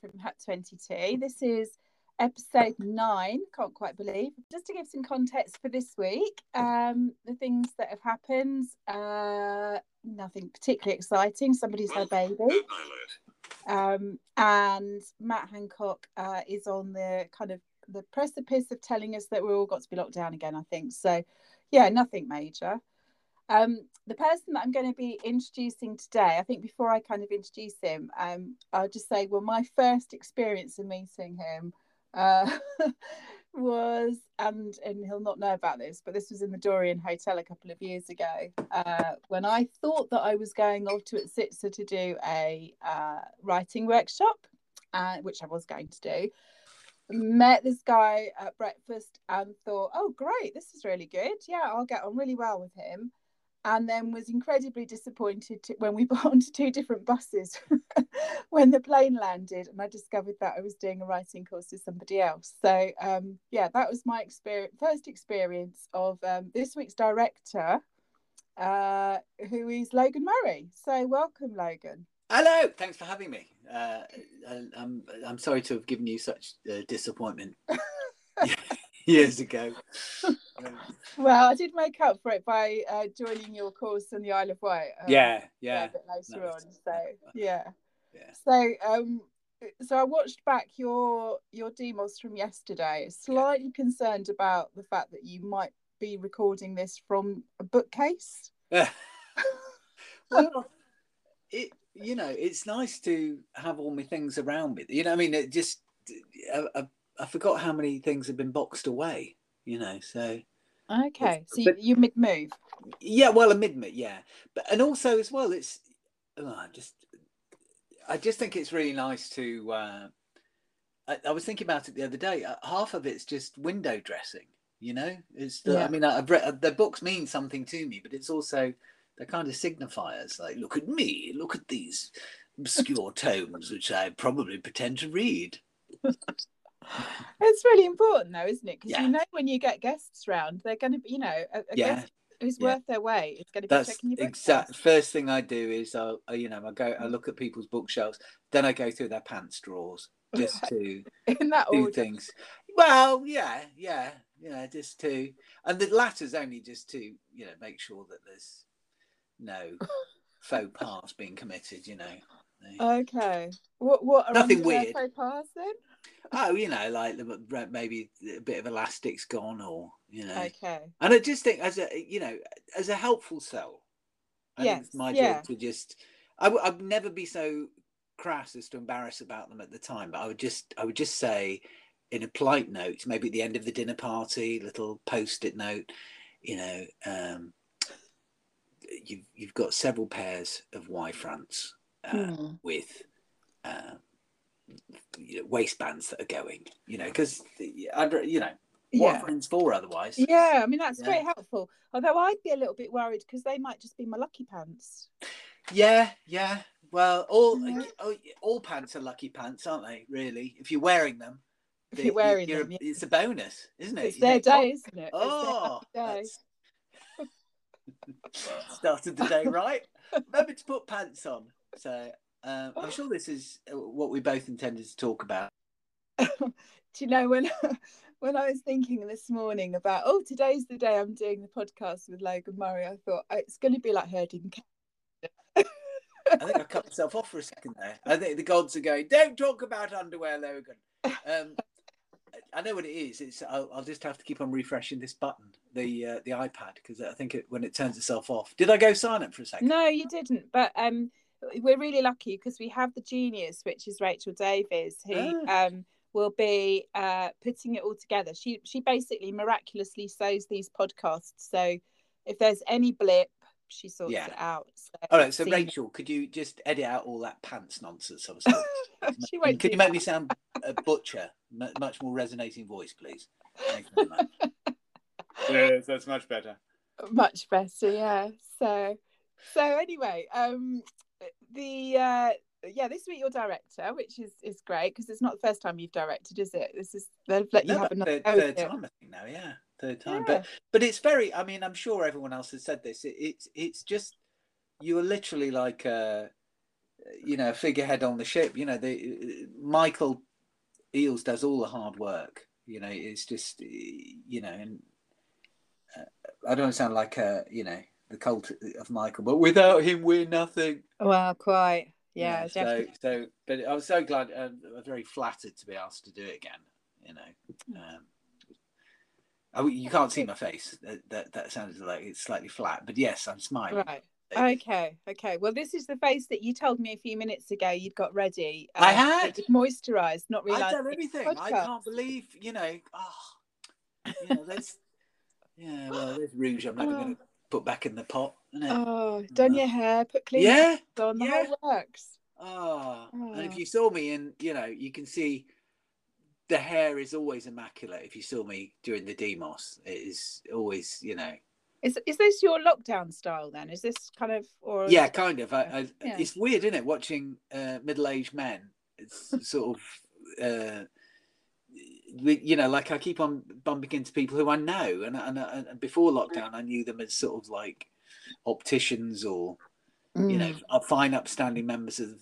from Hat 22. This is episode nine, can't quite believe. Just to give some context for this week, um, the things that have happened, uh, nothing particularly exciting. Somebody's had a baby. Um, and Matt Hancock uh, is on the kind of the precipice of telling us that we're all got to be locked down again, I think. So, yeah, nothing major. Um, the person that I'm going to be introducing today, I think before I kind of introduce him, um, I'll just say, well, my first experience of meeting him uh, was, and and he'll not know about this, but this was in the Dorian Hotel a couple of years ago uh, when I thought that I was going off to Atsitsa to do a uh, writing workshop, uh, which I was going to do met this guy at breakfast and thought, oh, great, this is really good. Yeah, I'll get on really well with him and then was incredibly disappointed to, when we got onto two different buses when the plane landed and i discovered that i was doing a writing course with somebody else. So um, yeah that was my experience first experience of um, this week's director uh, who is logan murray. So welcome logan. Hello thanks for having me. Uh, I'm, I'm sorry to have given you such uh, disappointment years ago well, I did make up for it by uh, joining your course on the Isle of Wight. Um, yeah, yeah. A bit later no, on, so yeah. yeah. So um, so I watched back your your demos from yesterday. Slightly yeah. concerned about the fact that you might be recording this from a bookcase. well, it you know it's nice to have all my things around me. You know, I mean, it just I, I, I forgot how many things have been boxed away. You know, so Okay, so but, you, mid move. Yeah, well, a mid move, yeah, but and also as well, it's oh, just I just think it's really nice to. Uh, I, I, was thinking about it the other day. Uh, half of it's just window dressing. You know, it's the, yeah. I mean, I've read the books mean something to me, but it's also they're kind of signifiers. Like, look at me, look at these obscure tomes which I probably pretend to read. it's really important though isn't it? Because yeah. you know when you get guests round they're going to be you know a, a yeah. guest who's yeah. worth their weight is going to be That's checking your exact first thing i do is i'll you know i go i mm. look at people's bookshelves then i go through their pants drawers just to in that do order. things. Well yeah yeah yeah just to and the latter's only just to you know make sure that there's no faux pas being committed you know. Okay. What what nothing weird. faux pas then oh, you know, like the, maybe a bit of elastic's gone, or you know. Okay. And I just think, as a you know, as a helpful cell, I yes, it's my yeah. job to just. I w- I'd never be so crass as to embarrass about them at the time, but I would just, I would just say, in a polite note, maybe at the end of the dinner party, little post-it note, you know, um, you've you've got several pairs of Y fronts uh, mm. with. Uh, waistbands that are going, you know, because you know what yeah. friends for otherwise. Yeah, I mean that's yeah. very helpful. Although I'd be a little bit worried because they might just be my lucky pants. Yeah, yeah. Well, all yeah. all, all pants are lucky pants, aren't they? Really, if you're wearing them. If you're wearing you're, them, it's a bonus, isn't it? It's you their day, oh, isn't it? Oh, day. started the day right. Remember to put pants on. So uh, I'm sure this is uh, what we both intended to talk about. Do you know when when I was thinking this morning about oh today's the day I'm doing the podcast with Logan Murray, I thought oh, it's going to be like herding I think I cut myself off for a second there. I think the gods are going. Don't talk about underwear, Logan. Um, I know what it is. It's I'll, I'll, just have to keep on refreshing this button, the uh, the iPad, because I think it, when it turns itself off. Did I go silent for a second? No, you didn't. But um, we're really lucky because we have the genius, which is Rachel Davies, who oh. um, will be uh, putting it all together. She she basically miraculously sews these podcasts. So if there's any blip, she sorts yeah. it out. So all right. So Rachel, could you just edit out all that pants nonsense? she won't could you make me sound a butcher, much more resonating voice, please? yes, that's much better. Much better, yeah. So so anyway, um, the uh, yeah, this week you're director, which is is great because it's not the first time you've directed, is it? This is they've let you no, have another third, third time, I think now, yeah, third time. Yeah. But but it's very. I mean, I'm sure everyone else has said this. It, it's it's just you are literally like a you know, figurehead on the ship. You know, the Michael Eels does all the hard work. You know, it's just you know, and uh, I don't sound like a you know the cult of Michael, but without him, we're nothing. Well, quite. Yeah, yeah so so, but I was so glad. Uh, I very flattered to be asked to do it again. You know, um, I, you can't see my face. That, that that sounds like it's slightly flat, but yes, I'm smiling. Right. Okay, okay. Well, this is the face that you told me a few minutes ago you'd got ready. Um, I had moisturised, not realised. I've done everything. I can't believe, you know. Oh, you know, there's yeah. Well, there's rouge. I'm never oh. going to put back in the pot. Oh, done your hair, put clean. Yeah, on the yeah. whole works. Oh. oh, and if you saw me, and you know, you can see the hair is always immaculate. If you saw me during the demos, it is always, you know. Is is this your lockdown style then? Is this kind of or yeah, kind of. I, I, yeah. It's weird, isn't it? Watching uh, middle-aged men. It's sort of. Uh, you know, like I keep on bumping into people who I know, and, and, and before lockdown, I knew them as sort of like opticians or mm. you know, mm. fine, upstanding members of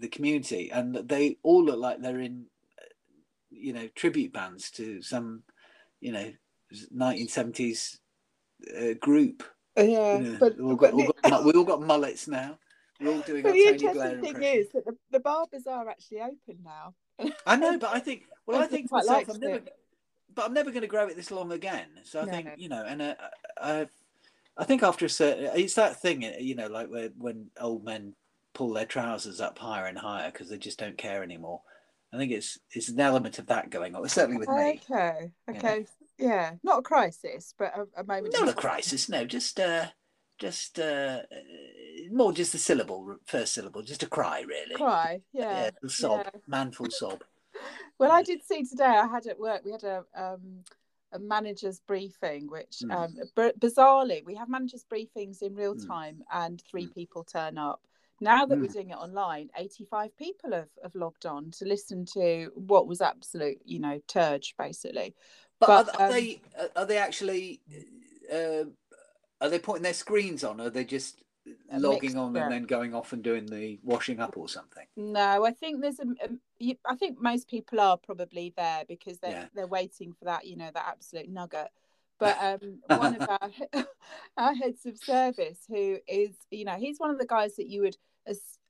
the community, and they all look like they're in, you know, tribute bands to some, you know, 1970s uh, group. Yeah, you know, but, all got, all got, we all got mullets now. We're all doing. But the interesting thing is that the, the barbers are actually open now. I know, but I think well, I, I think myself, I'm never, but I'm never going to grow it this long again. So I no, think you know, and uh, I, I think after a certain, it's that thing, you know, like when, when old men pull their trousers up higher and higher because they just don't care anymore. I think it's it's an element of that going on. Certainly with me. Okay. Okay. You know? Yeah. Not a crisis, but a, a moment. Not a crisis. No. Just uh, just uh, more just the syllable, first syllable, just a cry, really. Cry. Yeah. yeah sob, yeah. manful sob. well, I did see today. I had at work. We had a um a manager's briefing, which mm. um, b- bizarrely we have managers' briefings in real hmm. time, mm. and three mm. people turn up. Now that we're hmm. doing it online, 85 people have, have logged on to listen to what was absolute, you know, turge basically. But, but are, are um, they are they actually uh, are they putting their screens on? Or are they just logging on and then going off and doing the washing up or something? No, I think there's a. a I think most people are probably there because they're yeah. they're waiting for that, you know, that absolute nugget. But um, one of our our heads of service, who is, you know, he's one of the guys that you would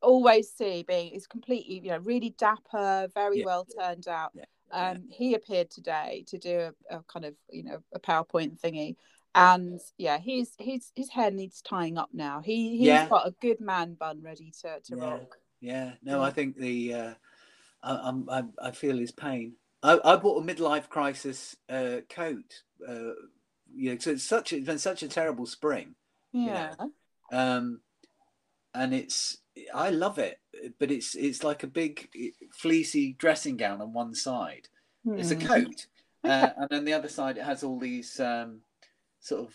always see being is completely, you know, really dapper, very yeah. well turned out. Yeah. Um, he appeared today to do a, a, kind of, you know, a PowerPoint thingy, and yeah, he's his his hair needs tying up now. He he's yeah. got a good man bun ready to to yeah. rock. Yeah, no, I think the uh, I, I I feel his pain. I, I bought a midlife crisis uh, coat. Uh, you know, so it's such a, it's been such a terrible spring. Yeah. You know? Um, and it's I love it, but it's it's like a big fleecy dressing gown on one side. Mm. It's a hmm. coat, uh, and then the other side it has all these um, sort of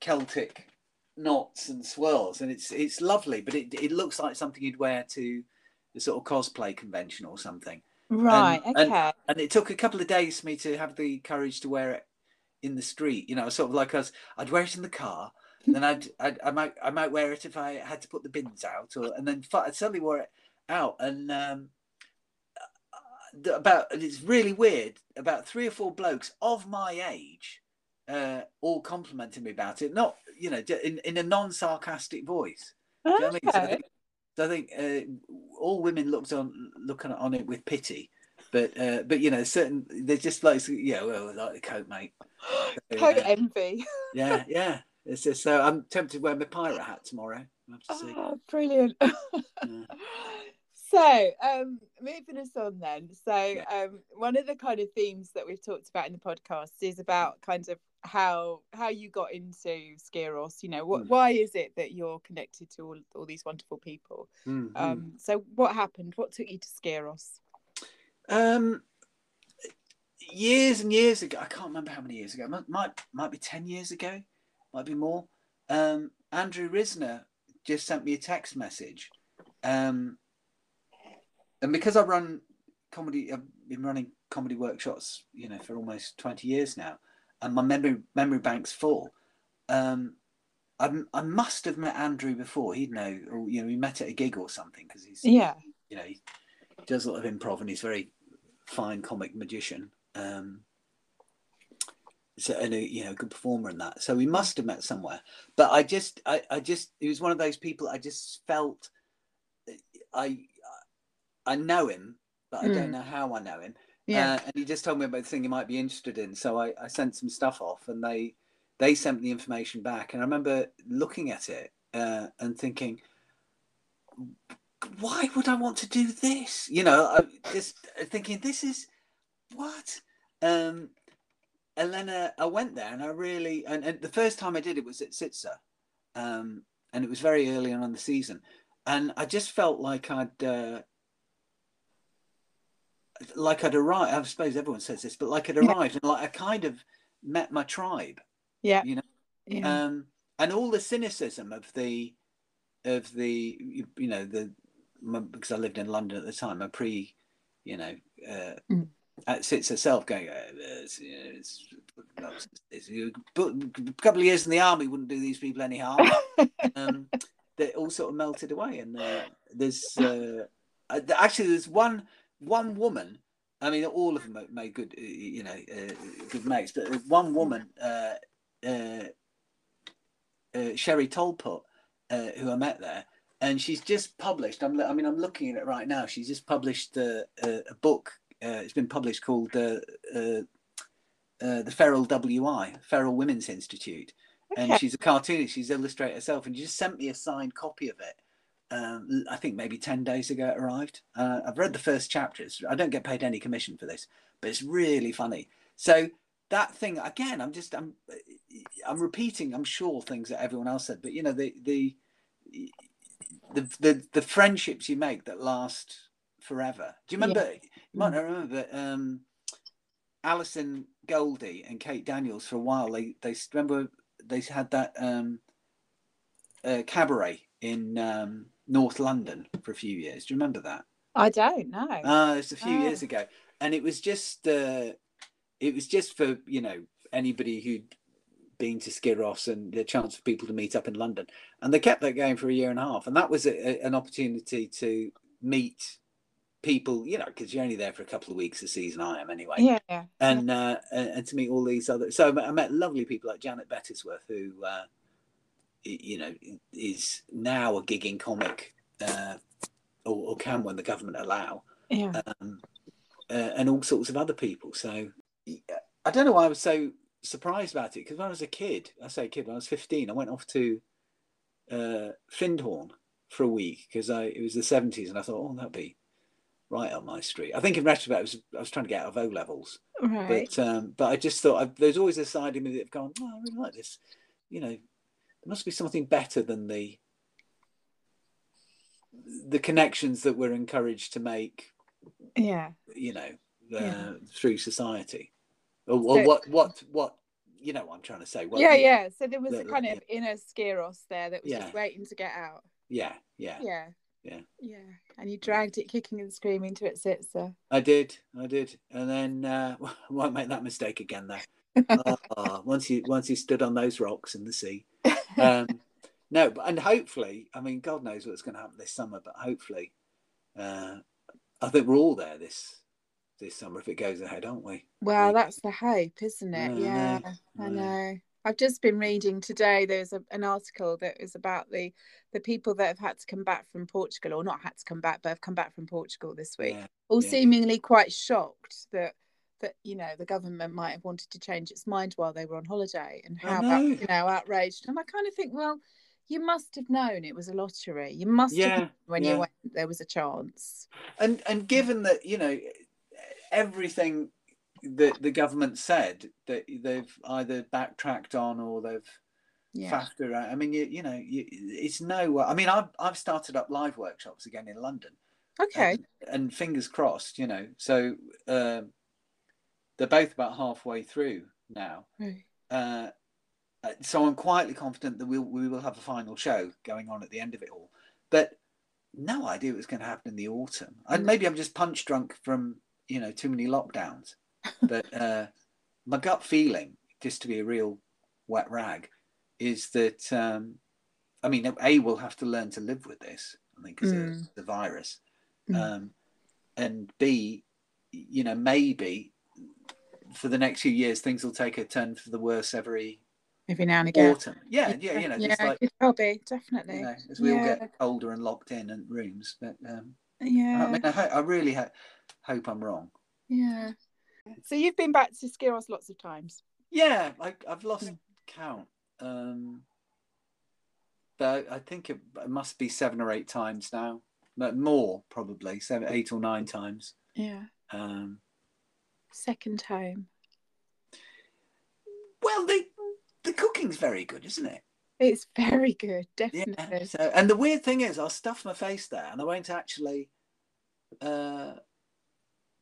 Celtic knots and swirls, and it's it's lovely. But it it looks like something you'd wear to the sort of cosplay convention or something. Right. okay. And, and, it took a couple of days for me to have the courage to wear it in the street. You know, sort of like us. I'd wear it in the car. then I'd, I'd, i might I might wear it if I had to put the bins out, or and then I suddenly wore it out, and um, about it's really weird. About three or four blokes of my age uh, all complimenting me about it, not you know in, in a non-sarcastic voice. Okay. You know I, mean? so I think, so I think uh, all women looked on looking on it with pity, but uh, but you know certain they're just like yeah well like the coat mate, coat envy. yeah, yeah. It's just so I'm tempted to wear my pirate hat tomorrow. Oh, brilliant. yeah. So, um, moving us on then. So, um, one of the kind of themes that we've talked about in the podcast is about kind of how how you got into Skyros. You know, what mm. why is it that you're connected to all, all these wonderful people? Mm-hmm. Um, so, what happened? What took you to Skyros? Um, years and years ago, I can't remember how many years ago. Might might be ten years ago, might be more. Um, Andrew Risner just sent me a text message. Um, and because I run comedy, I've been running comedy workshops, you know, for almost twenty years now, and my memory memory bank's full. Um, I, I must have met Andrew before. He'd know, or you know, we met at a gig or something because he's yeah, you know, he does a lot of improv and he's very fine comic magician. Um, so and a you know good performer in that. So we must have met somewhere. But I just I, I just he was one of those people I just felt I I know him, but I mm. don't hmm. know how I know him. Yeah. Uh, and he just told me about the thing he might be interested in. So I, I sent some stuff off and they they sent the information back. And I remember looking at it uh, and thinking, why would I want to do this? You know, I just thinking this is what. Um, and then uh, I went there and I really and, and, the first time I did it was Atsitsa, um, and it was very early on in the season, and I just felt like I'd uh, like I'd arrived. I suppose everyone says this, but like I'd arrived yeah. and like I kind of met my tribe. Yeah, you know, yeah. Um, and all the cynicism of the of the you know the because I lived in London at the time, a pre, you know, uh, mm it sits herself going, oh, it's, it's, it's, a couple of years in the army wouldn't do these people any harm. um, they all sort of melted away. And uh, there's uh, actually there's one one woman. I mean, all of them made good, uh, you know, uh, good mates. But one woman, uh, uh, Sherry Tolput, who I met there, and she's just published. I'm, I mean, I'm looking at it right now. She's just published a, a book uh, it's been published called uh, uh, uh the Feral WI, Feral Women's Institute. Okay. And she's a cartoonist, she's illustrated herself, and she just sent me a signed copy of it. Um, I think maybe 10 days ago it arrived. Uh, I've read the first chapters. I don't get paid any commission for this, but it's really funny. So that thing again, I'm just I'm I'm repeating, I'm sure things that everyone else said, but you know, the the the the, the friendships you make that last forever. Do you remember? Yeah. You might not remember, but um, Alison Goldie and Kate Daniels for a while. They they remember they had that um, uh, cabaret in um, North London for a few years. Do you remember that? I don't know. Uh, it's a few oh. years ago, and it was just uh, it was just for you know anybody who'd been to Skyros and the chance for people to meet up in London, and they kept that going for a year and a half, and that was a, a, an opportunity to meet people, you know, because you're only there for a couple of weeks a season. I am anyway. Yeah. And uh, and to meet all these other, so I met lovely people like Janet Bettisworth, who, uh, you know, is now a gigging comic, uh, or, or can when the government allow. Yeah. Um, uh, and all sorts of other people. So I don't know why I was so surprised about it because when I was a kid, I say kid, when I was 15, I went off to uh, Findhorn for a week because I it was the 70s and I thought, oh, that'd be right up my street. I think in retrospect, I was, I was trying to get out of O levels, right. but um, but I just thought I, there's always a side of me that have gone, oh, I really like this. You know, there must be something better than the the connections that we're encouraged to make. Yeah. You know, uh, yeah. through society, or, or so, what what what you know what I'm trying to say. What, yeah, yeah. So there was the, a kind of inner Skyros there that was yeah. just waiting to get out. Yeah, yeah, yeah. Yeah. Yeah. And you dragged it kicking and screaming to Atsitsa. I did. I did. And then uh, won't make that mistake again though. oh, once you once you stood on those rocks in the sea. Um, no, but and hopefully, I mean, God knows what's going to happen this summer, but hopefully, uh, I think we're all there this this summer if it goes ahead, aren't we? Well, we, that's the hope, isn't it? yeah, I know. I've just been reading today. There's a, an article that is about the the people that have had to come back from Portugal, or not had to come back, but have come back from Portugal this week, yeah, all yeah. seemingly quite shocked that that you know the government might have wanted to change its mind while they were on holiday, and how about, you know outraged. And I kind of think, well, you must have known it was a lottery. You must yeah, have when you went there was a chance. And and given that you know everything that the government said that they've either backtracked on or they've yeah. around. I mean, you you know, you, it's no. I mean, I've I've started up live workshops again in London. Okay. And, and fingers crossed, you know. So um, they're both about halfway through now. Right. Uh, uh, so I'm quietly confident that we'll, we will have a final show going on at the end of it all. But no idea what's going to happen in the autumn. And maybe I'm just punch drunk from you know too many lockdowns but uh, my gut feeling, just to be a real wet rag, is that um, I mean, a we'll have to learn to live with this. I think because mm. of the virus, mm. um, and b, you know, maybe for the next few years things will take a turn for the worse every every now and again. Autumn, yeah, yeah, yeah you know, yeah, like it will be definitely. You know, as we yeah. all get older and locked in and rooms, but um, yeah, I mean, I, I really ha- hope I'm wrong. Yeah. So you've been back to Skyros lots of times. Yeah, I, have lost mm. count. Um, but I think it, it, must be seven or eight times now. But more probably seven, eight or nine times. Yeah. Um, Second home. Well, the the cooking's very good, isn't it? It's very good, definitely. Yeah, so, and the weird thing is, I'll stuff my face there, and I won't actually uh,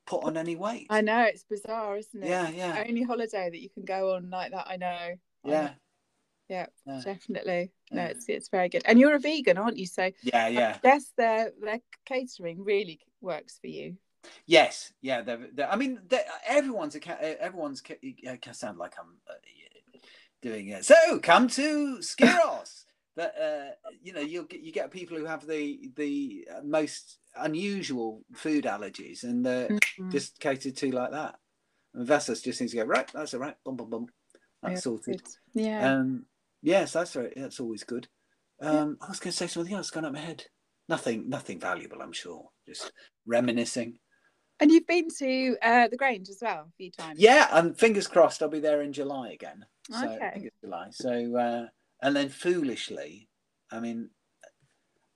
put on any weight. I know it's bizarre, isn't it? Yeah, yeah. Only holiday that you can go on like that. I know. Yeah. Yeah, yeah, definitely. No, yeah. it's it's very good. And you're a vegan, aren't you? So yeah, yeah. Yes, their their catering really works for you. Yes, yeah. They're, they're, I mean, they're, everyone's a everyone's. It can sound like I'm uh, doing it. So come to Skyros. but uh, you know, you get you get people who have the the most unusual food allergies, and they're mm-hmm. just catered to like that. And Vesas just seems to go right. That's all right. Bum bum bum. That's yeah, sorted. Yeah. Um. Yes, that's right. That's always good. Um. Yeah. I was going to say something else. Gone up my head. Nothing. Nothing valuable. I'm sure. Just reminiscing. And you've been to uh, the Grange as well a few times. Yeah, and fingers crossed, I'll be there in July again. So, okay. I think it's July. So, uh, and then foolishly, I mean,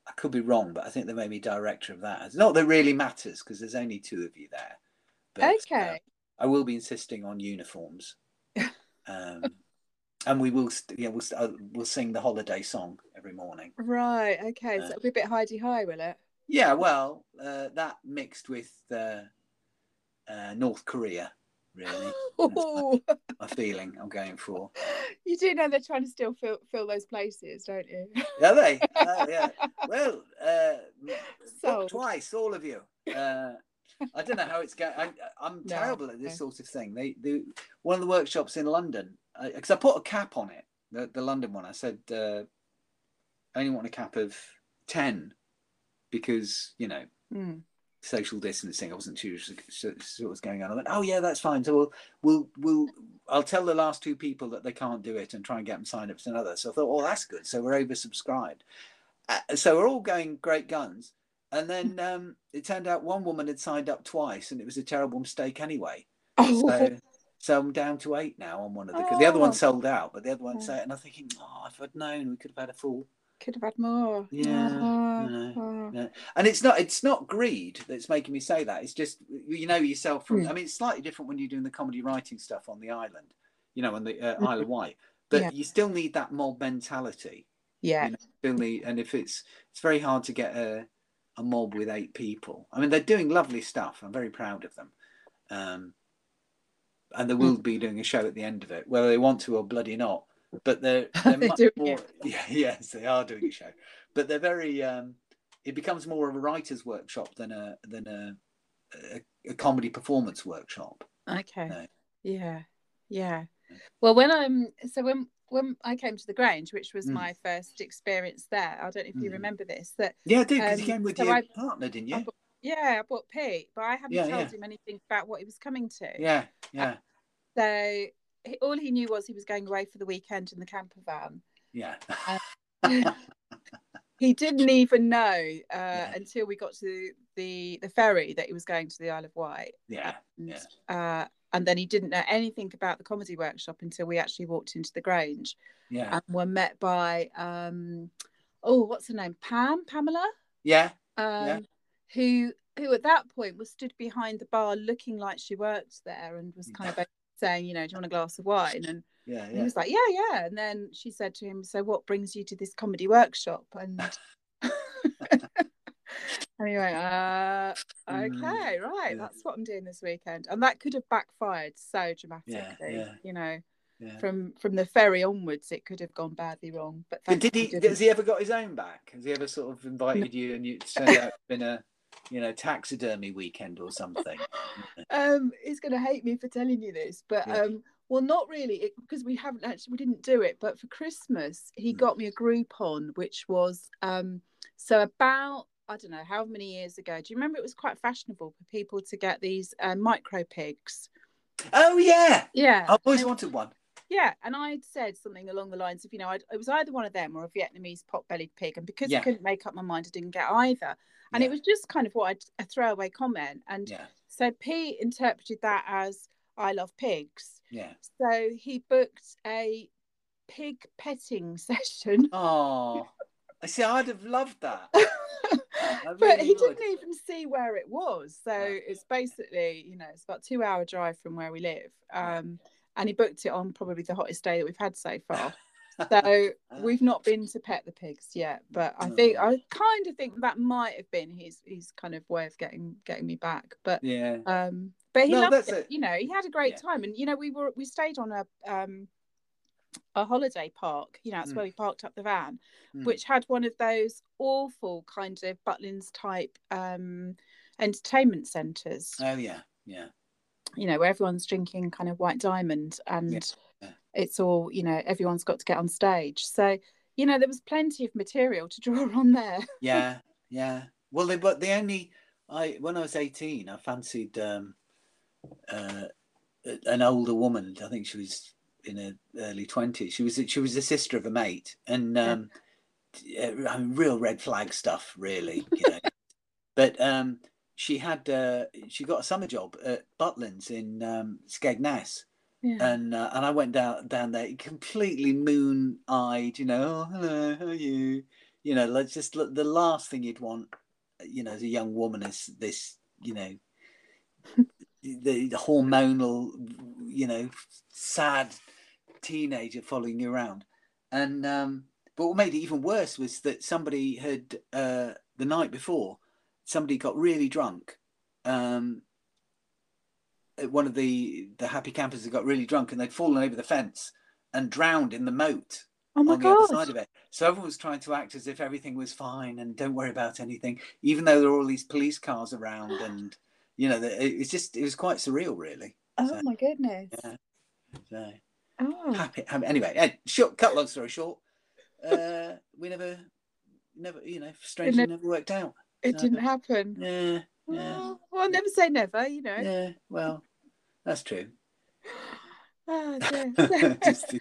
I could be wrong, but I think they made me director of that. It's not that really matters because there's only two of you there. But, uh, okay. Uh, I will be insisting on uniforms. um, and we will, yeah, we'll uh, we'll sing the holiday song every morning. Right. Okay. So uh, it'll be a bit Hi-de-Hi, will it? Yeah. Well, uh, that mixed with uh, North Korea really. my, my, feeling I'm going for. You do know they're trying to still fill fill those places, don't you? Are they? Uh, yeah. Well, uh, twice, all of you. Uh, I don't know how it's going. I, am no, terrible at this no. sort of thing. They, they, one of the workshops in London, because I, I, put a cap on it, the, the London one. I said uh, I only want a cap of ten because you know mm social distancing. I wasn't too sure what was going on. I went, oh yeah, that's fine. So we'll we'll we'll I'll tell the last two people that they can't do it and try and get them signed up to another. So I thought, oh, that's good. So we're oversubscribed. Uh, so we're all going great guns. And then um, it turned out one woman had signed up twice, and it was a terrible mistake anyway. Oh. So, so I'm down to eight now on one of the. Oh. The other one oh. sold out, but the other one oh. said, and I'm thinking, oh, if I'd known, we could have had a full could have had more. Yeah, oh, yeah, and it's not it's not greed that's making me say that. It's just you know yourself from. Mm. I mean, it's slightly different when you're doing the comedy writing stuff on the island, you know, on the uh, Isle of Wight. But yeah. you still need that mob mentality. Yeah, you know, still need, and if it's it's very hard to get a a mob with eight people. I mean, they're doing lovely stuff. I'm very proud of them. Um, and they will mm. be doing a show at the end of it, whether they want to or bloody not but they're, they're, much more. Yeah, yes, they are doing a show, but they're very. Um, it becomes more of a writer's workshop than a than a a, a comedy performance workshop. Okay. You know? Yeah, yeah. Well, when I'm so when when I came to the Grange, which was mm. my first experience there, I don't know if you mm. remember this. That yeah, I did because um, you came with so your I, partner, didn't you? I bought, yeah, I bought Pete, but I haven't yeah, told yeah. him anything about what he was coming to. Yeah, yeah. So all he knew was he was going away for the weekend in the camper van. Yeah. he didn't even know uh, yeah. until we got to the the ferry that he was going to the Isle of Wight. Yeah. And, yeah. Uh, and then he didn't know anything about the comedy workshop until we actually walked into the Grange. Yeah. And were met by um, oh, what's her name? Pam, Pamela. Yeah. Um, yeah. Who who at that point was stood behind the bar looking like she worked there and was kind of saying, you know, do you want a glass of wine? And yeah, yeah. he was like, yeah, yeah. And then she said to him, so what brings you to this comedy workshop? And anyway, uh, mm. okay, right, yeah. that's what I'm doing this weekend. And that could have backfired so dramatically, yeah, you know. From from the ferry onwards, it could have gone badly wrong. But, did he? Has he ever got his own back? Has he ever sort of invited you and you turned out been a you know, taxidermy weekend or something. um, he's going to hate me for telling you this, but yeah. um, Well, not really, because we haven't actually we didn't do it. But for Christmas, he mm. got me a Groupon, which was um so about I don't know how many years ago. Do you remember it was quite fashionable for people to get these uh, micro pigs? Oh yeah, yeah. I always wanted one. Yeah, and I'd said something along the lines of, you know, I'd, it was either one of them or a Vietnamese pot-bellied pig, and because yeah. I couldn't make up my mind, I didn't get either. And yeah. it was just kind of what I'd, a throwaway comment, and yeah. so Pete interpreted that as I love pigs. Yeah. So he booked a pig petting session. Oh, I see. I'd have loved that. Really but he would. didn't even see where it was. So yeah. it's basically, you know, it's about two hour drive from where we live. Um, and he booked it on probably the hottest day that we've had so far. so we've not been to pet the pigs yet, but I think I kind of think that might have been his his kind of way of getting getting me back. But yeah, um, but he no, loved it. You know, he had a great yeah. time, and you know, we were we stayed on a um a holiday park. You know, that's mm. where we parked up the van, mm. which had one of those awful kind of Butlins type um entertainment centres. Oh yeah, yeah you know, where everyone's drinking kind of white diamond and yeah. It's all, you know, everyone's got to get on stage. So, you know, there was plenty of material to draw on there. yeah, yeah. Well, they but the only I when I was eighteen, I fancied um, uh, an older woman. I think she was in her early twenties. She was she was the sister of a mate, and um, yeah. I mean, real red flag stuff, really. You know. but um, she had uh, she got a summer job at Butlins in um, Skegness. Yeah. And uh, and I went down down there completely moon eyed, you know. Oh, hello, how are you? You know, like just the last thing you'd want, you know, as a young woman is this, you know, the, the hormonal, you know, sad teenager following you around. And um, but what made it even worse was that somebody had uh, the night before somebody got really drunk. Um, one of the the happy campers had got really drunk and they'd fallen over the fence and drowned in the moat oh on the God. other side of it. So everyone was trying to act as if everything was fine and don't worry about anything, even though there were all these police cars around and you know it was just it was quite surreal, really. Oh so, my goodness. Yeah. So oh. happy, happy. Anyway, short. Cut long story short. Uh, we never, never, you know, strangely never worked out it didn't happen. Yeah, yeah. Well, never say never, you know. Yeah, well, that's true. oh, so,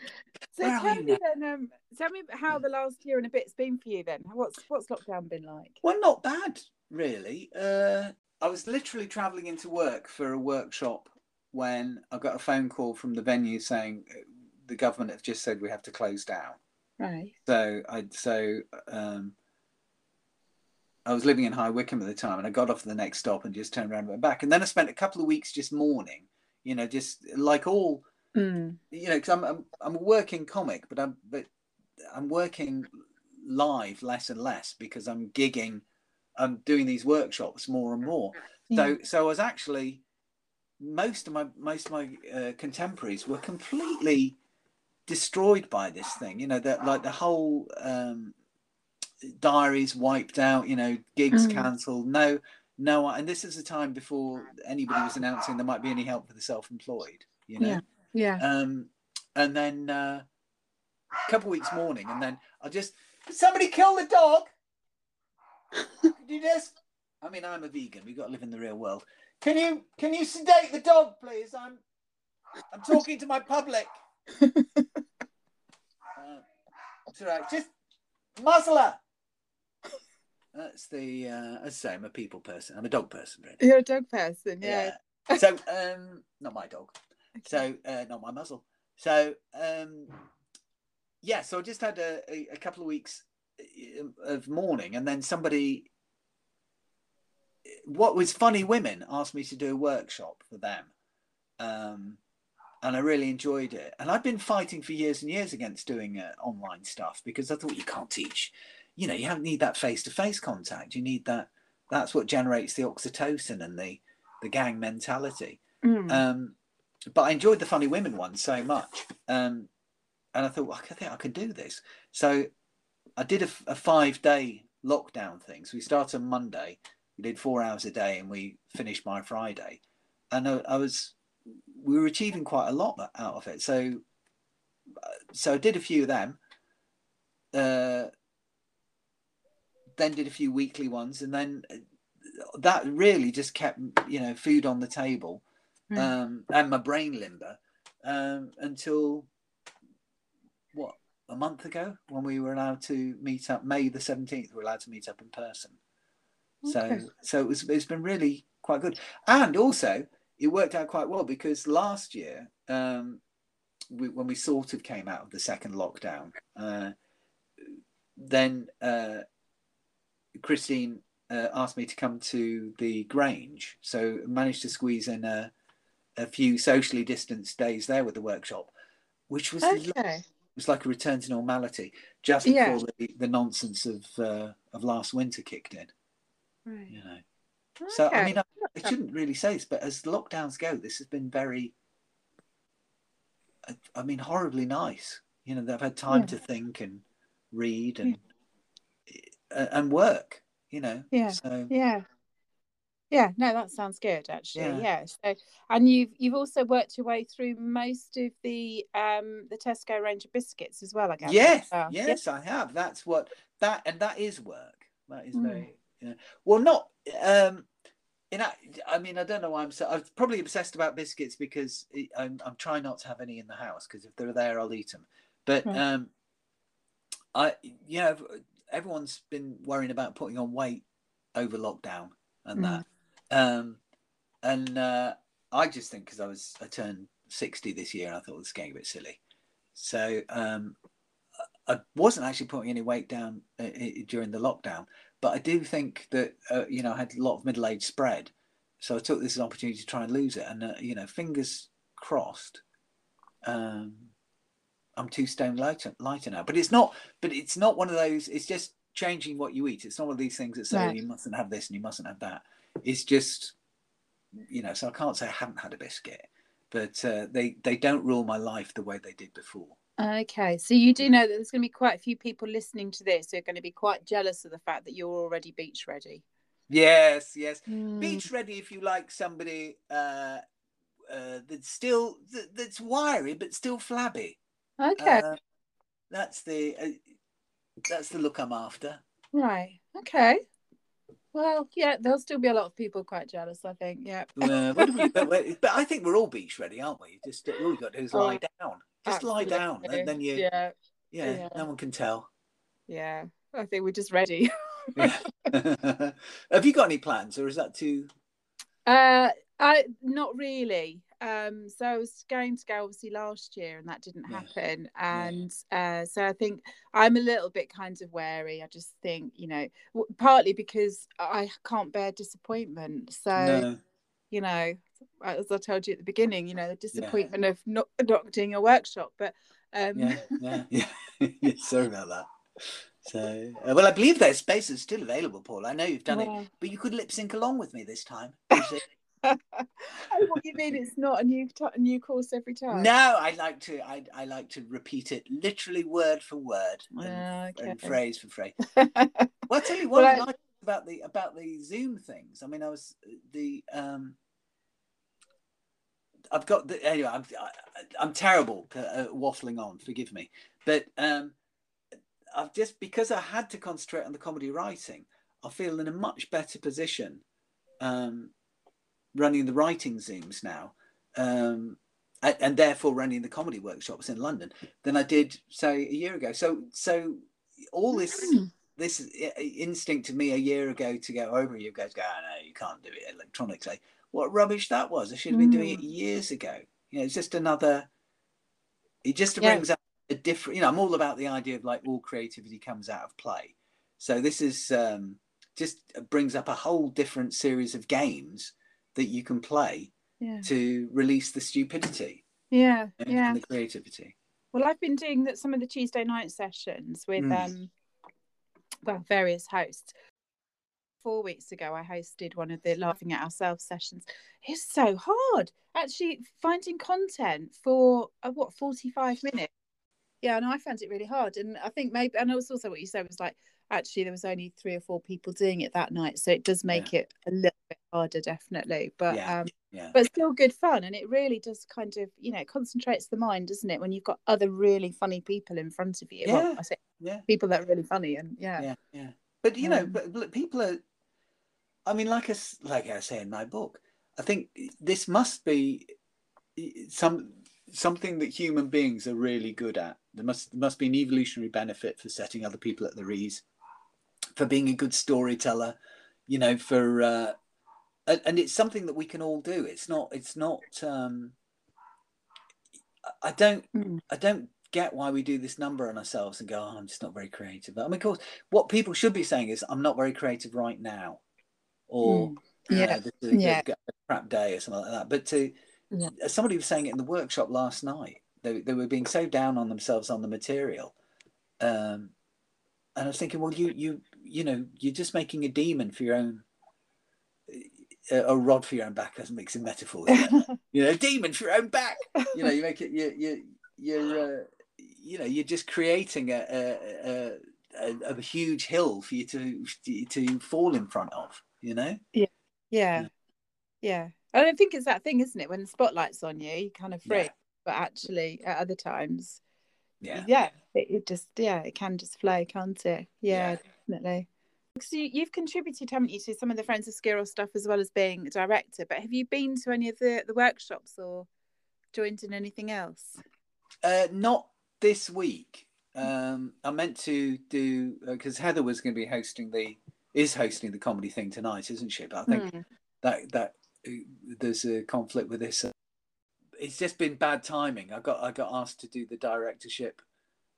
so tell me then, um, tell me how the last year and a bit's been for you. Then, what's what's lockdown been like? Well, not bad, really. Uh, I was literally travelling into work for a workshop when I got a phone call from the venue saying uh, the government have just said we have to close down. Right. So I so um, I was living in High Wycombe at the time, and I got off the next stop and just turned around and went back. And then I spent a couple of weeks just mourning, you know, just like all, mm. you know, because I'm, I'm I'm a working comic, but I'm but I'm working live less and less because I'm gigging, I'm doing these workshops more and more. Yeah. So so I was actually most of my most of my uh, contemporaries were completely destroyed by this thing. You know that like the whole um, diaries wiped out, you know, gigs mm. cancelled. No, no, and this is a time before anybody was announcing there might be any help for the self-employed. You know, yeah, yeah. Um, and then uh, a couple of weeks mourning, and then I just somebody kill the dog. Can you just? I mean, I'm a vegan. We've got to live in the real world. Can you can you sedate the dog, please? I'm I'm talking to my public. uh, it's all right. Just muzzle her. That's the uh, as I say, I'm a people person. I'm a dog person. Really. You're a dog person, yeah. yeah. So, um, not my dog. Okay. So, uh, not my muzzle. So, um, yeah. So I just had a, a, a couple of weeks uh, of mourning, and then somebody, what was funny women, asked me to do a workshop for them, um, and I really enjoyed it. And I've been fighting for years and years against doing uh, online stuff because I thought you can't teach you know, you don't need that face to face contact. You need that. That's what generates the oxytocin and the the gang mentality. Mm. Um, but I enjoyed the funny women one so much, um, and I thought, well, I think I could do this. So I did a, a five day lockdown thing. So we started on Monday. We did four hours a day, and we finished by Friday. And I, I was we were achieving quite a lot out of it. So, so I did a few of them. Uh, then did a few weekly ones, and then that really just kept you know food on the table, mm. um, and my brain limber um, until what a month ago when we were allowed to meet up. May the seventeenth, we were allowed to meet up in person. Okay. So so it was it's been really quite good, and also it worked out quite well because last year, um, we, when we sort of came out of the second lockdown, uh, then uh, Christine uh, asked me to come to the Grange, so managed to squeeze in a, a few socially distanced days there with the workshop, which was okay. it was like a return to normality just before the, the nonsense of uh, of last winter kicked in. Right. You know. Okay. So I mean, I, I, shouldn't really say this, but as lockdowns go, this has been very, I, mean, horribly nice. You know, they've had time yeah. to think and read and yeah. And work. You know. Yeah. So yeah. Yeah, no, that sounds good actually. Yeah. yeah. So, and you've you've also worked your way through most of the um the Tesco range of biscuits as well, I guess. Yes, well. yes. I have. That's what that and that is work. That is mm. very yeah. Well, not um, in I mean, I don't know why I'm so. I'm probably obsessed about biscuits because I'm, I'm trying not to have any in the house because if they're there, I'll eat them. But right. um, I, you know, everyone's been worrying about putting on weight over lockdown and mm. that. Um, and uh, I just think because I was I turned sixty this year, and I thought it was getting a bit silly. So um, I wasn't actually putting any weight down uh, during the lockdown, but I do think that uh, you know I had a lot of middle age spread, so I took this as an opportunity to try and lose it. And uh, you know, fingers crossed. Um, I'm two stone lighter, lighter now, but it's not. But it's not one of those. It's just changing what you eat. It's not one of these things that say right. you mustn't have this and you mustn't have that. It's just, you know. So I can't say I haven't had a biscuit, but uh, they they don't rule my life the way they did before. Okay, so you do know that there's going to be quite a few people listening to this who are going to be quite jealous of the fact that you're already beach ready. Yes, yes, mm. beach ready. If you like somebody uh, uh, that's still that, that's wiry but still flabby. Okay, uh, that's the uh, that's the look I'm after. Right. Okay. Well, yeah, there'll still be a lot of people quite jealous. I think. Yeah. Uh, but, but, I think we're all beach ready, aren't we? Just all we got to do is oh, lie down. Just absolutely. lie down, and then you. Yeah. yeah. Yeah. No one can tell. Yeah, I think we're just ready. Have you got any plans, or is that too? Uh, I not really. Um, so I was going to go obviously last year, and that didn't happen. Yeah. And. Uh, so I think I'm a little bit kind of wary. I just think you know, partly because I can't bear disappointment. So no. you know, as I told you at the beginning, you know, the disappointment yeah. of not not doing a workshop. But um... yeah, yeah, yeah. Sorry about that. So, uh, well, I believe that space is still available, Paul. I know you've done yeah. it, but you could lip sync along with me this time. oh, what do you mean? It's not a new t- a new course every time? No, I like to I, I like to repeat it literally word for word and, uh, okay. and phrase for phrase. well, I'll tell you what well, I like about the about the Zoom things. I mean, I was the um. I've got the anyway. I'm I'm terrible at waffling on. Forgive me, but um, I've just because I had to concentrate on the comedy writing. I feel in a much better position um, running the writing zooms now, um, and, and, therefore running the comedy workshops in London than I did say a year ago. So so all this mm. this instinct of me a year ago to go over you guys go, oh, no, you can't do it electronically. What rubbish that was! I should have been mm. doing it mm. years ago. You know, it's just another. It just yeah. brings up a different. You know, I'm all about the idea of like all creativity comes out of play. So this is um, just brings up a whole different series of games that you can play yeah. to release the stupidity. Yeah, yeah, the creativity. Well, I've been doing that some of the Tuesday night sessions with mm. um, well, various hosts. Four weeks ago, I hosted one of the laughing at ourselves sessions. It's so hard actually finding content for uh, what forty five minutes. Yeah, and I found it really hard, and I think maybe, and it was also what you said was like actually there was only three or four people doing it that night so it does make yeah. it a little bit harder definitely but yeah. um yeah. but still good fun and it really does kind of you know concentrates the mind doesn't it when you've got other really funny people in front of you yeah. Well, I say yeah people that are really funny and yeah yeah yeah but you know um, but people are i mean like I, like i say in my book i think this must be some something that human beings are really good at there must there must be an evolutionary benefit for setting other people at their ease for being a good storyteller, you know, for uh, and, and it's something that we can all do. It's not. It's not. Um, I don't. Mm. I don't get why we do this number on ourselves and go, oh, I'm just not very creative. I mean, of course, what people should be saying is, I'm not very creative right now, or mm. yeah, know, this is a, yeah. crap day or something like that. But to yeah. somebody was saying it in the workshop last night, they, they were being so down on themselves on the material. Um, and I was thinking, well, you you you know, you're just making a demon for your own, a rod for your own back. Doesn't mix in metaphors. you know, a demon for your own back. You know, you make it. You you you're uh, you know you're just creating a a, a a, huge hill for you to to fall in front of. You know. Yeah. Yeah. Yeah. I don't think it's that thing, isn't it? When the spotlight's on you, you kind of free. Yeah. But actually, at other times, yeah yeah it, it, just yeah it can just flow can't it yeah, yeah. Definitely because you, you've contributed haven't you to some of the friends of Skyros stuff as well as being a director but have you been to any of the the workshops or joined in anything else uh not this week um i meant to do because uh, heather was going to be hosting the is hosting the comedy thing tonight isn't she but i think mm. that that uh, there's a conflict with this uh, it's just been bad timing. I got I got asked to do the directorship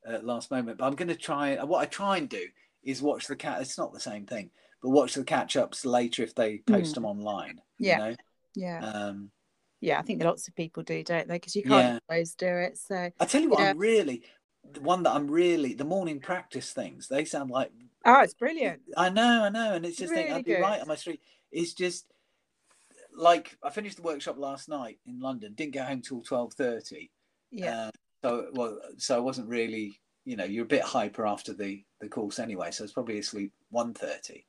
at last moment, but I'm going to try. What I try and do is watch the cat. It's not the same thing, but watch the catch ups later if they post mm. them online. Yeah, you know? yeah. Um, yeah, I think lots of people do, don't they? Because you can't yeah. always do it. So I tell you what, I'm really the one that I'm really the morning practice things. They sound like oh, it's brilliant. I know, I know, and it's just really I'd be good. right on my street. It's just like I finished the workshop last night in London. Didn't get home till twelve thirty. Yeah. Uh, so well, so I wasn't really. You know, you're a bit hyper after the the course anyway. So I was probably asleep one thirty,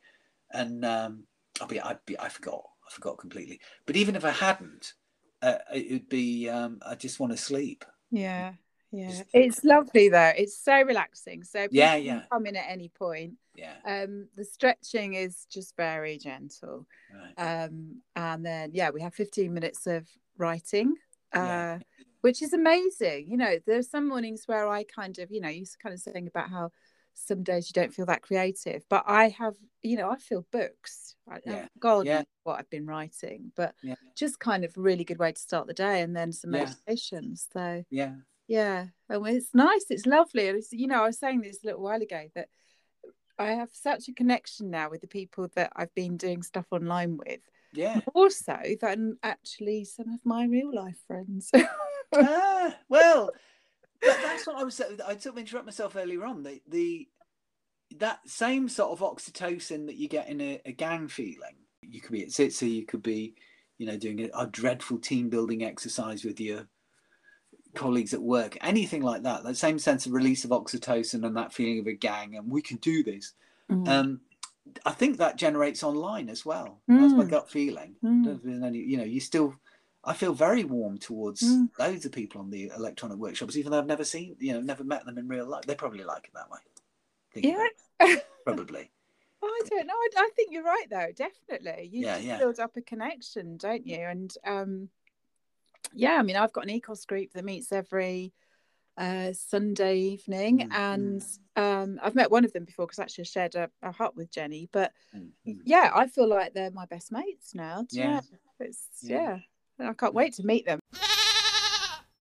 and um, I'll be I'd be I forgot I forgot completely. But even if I hadn't, uh, it would be um, I just want to sleep. Yeah. Yeah, Just, it's lovely though. It's so relaxing. So yeah, yeah. come in at any point. Yeah. Um, the stretching is just very gentle. Right. Um, and then yeah, we have 15 minutes of writing. Uh, yeah. which is amazing. You know, there's some mornings where I kind of, you know, you're kind of saying about how some days you don't feel that creative, but I have, you know, I feel books. I, yeah. God yeah. what I've been writing, but yeah. just kind of really good way to start the day, and then some meditations. So yeah, yeah and it's nice it's lovely it's, you know i was saying this a little while ago that i have such a connection now with the people that i've been doing stuff online with yeah also than actually some of my real life friends ah, well that's what i was saying. i took interrupt myself earlier on the the that same sort of oxytocin that you get in a, a gang feeling you could be Atsitsa, you could be you know doing a, a dreadful team building exercise with your colleagues at work, anything like that, that same sense of release of oxytocin and that feeling of a gang and we can do this. Mm. Um, I think that generates online as well. Mm. That's my mm. gut feeling. Mm. Any, you know, you still, I feel very warm towards mm. loads of people on the electronic workshops, even though I've never seen, you know, never met them in real life. They probably like it that way. Yeah. probably. I don't know. I, I, think you're right, though. Definitely, you yeah, yeah. build up a connection, don't you? And um, yeah, I mean, I've got an ECOS group that meets every uh, Sunday evening, mm-hmm. and um, I've met one of them before because I actually shared a, a hut with Jenny. But mm-hmm. yeah, I feel like they're my best mates now. Yeah, it's yeah. yeah, I can't wait to meet them.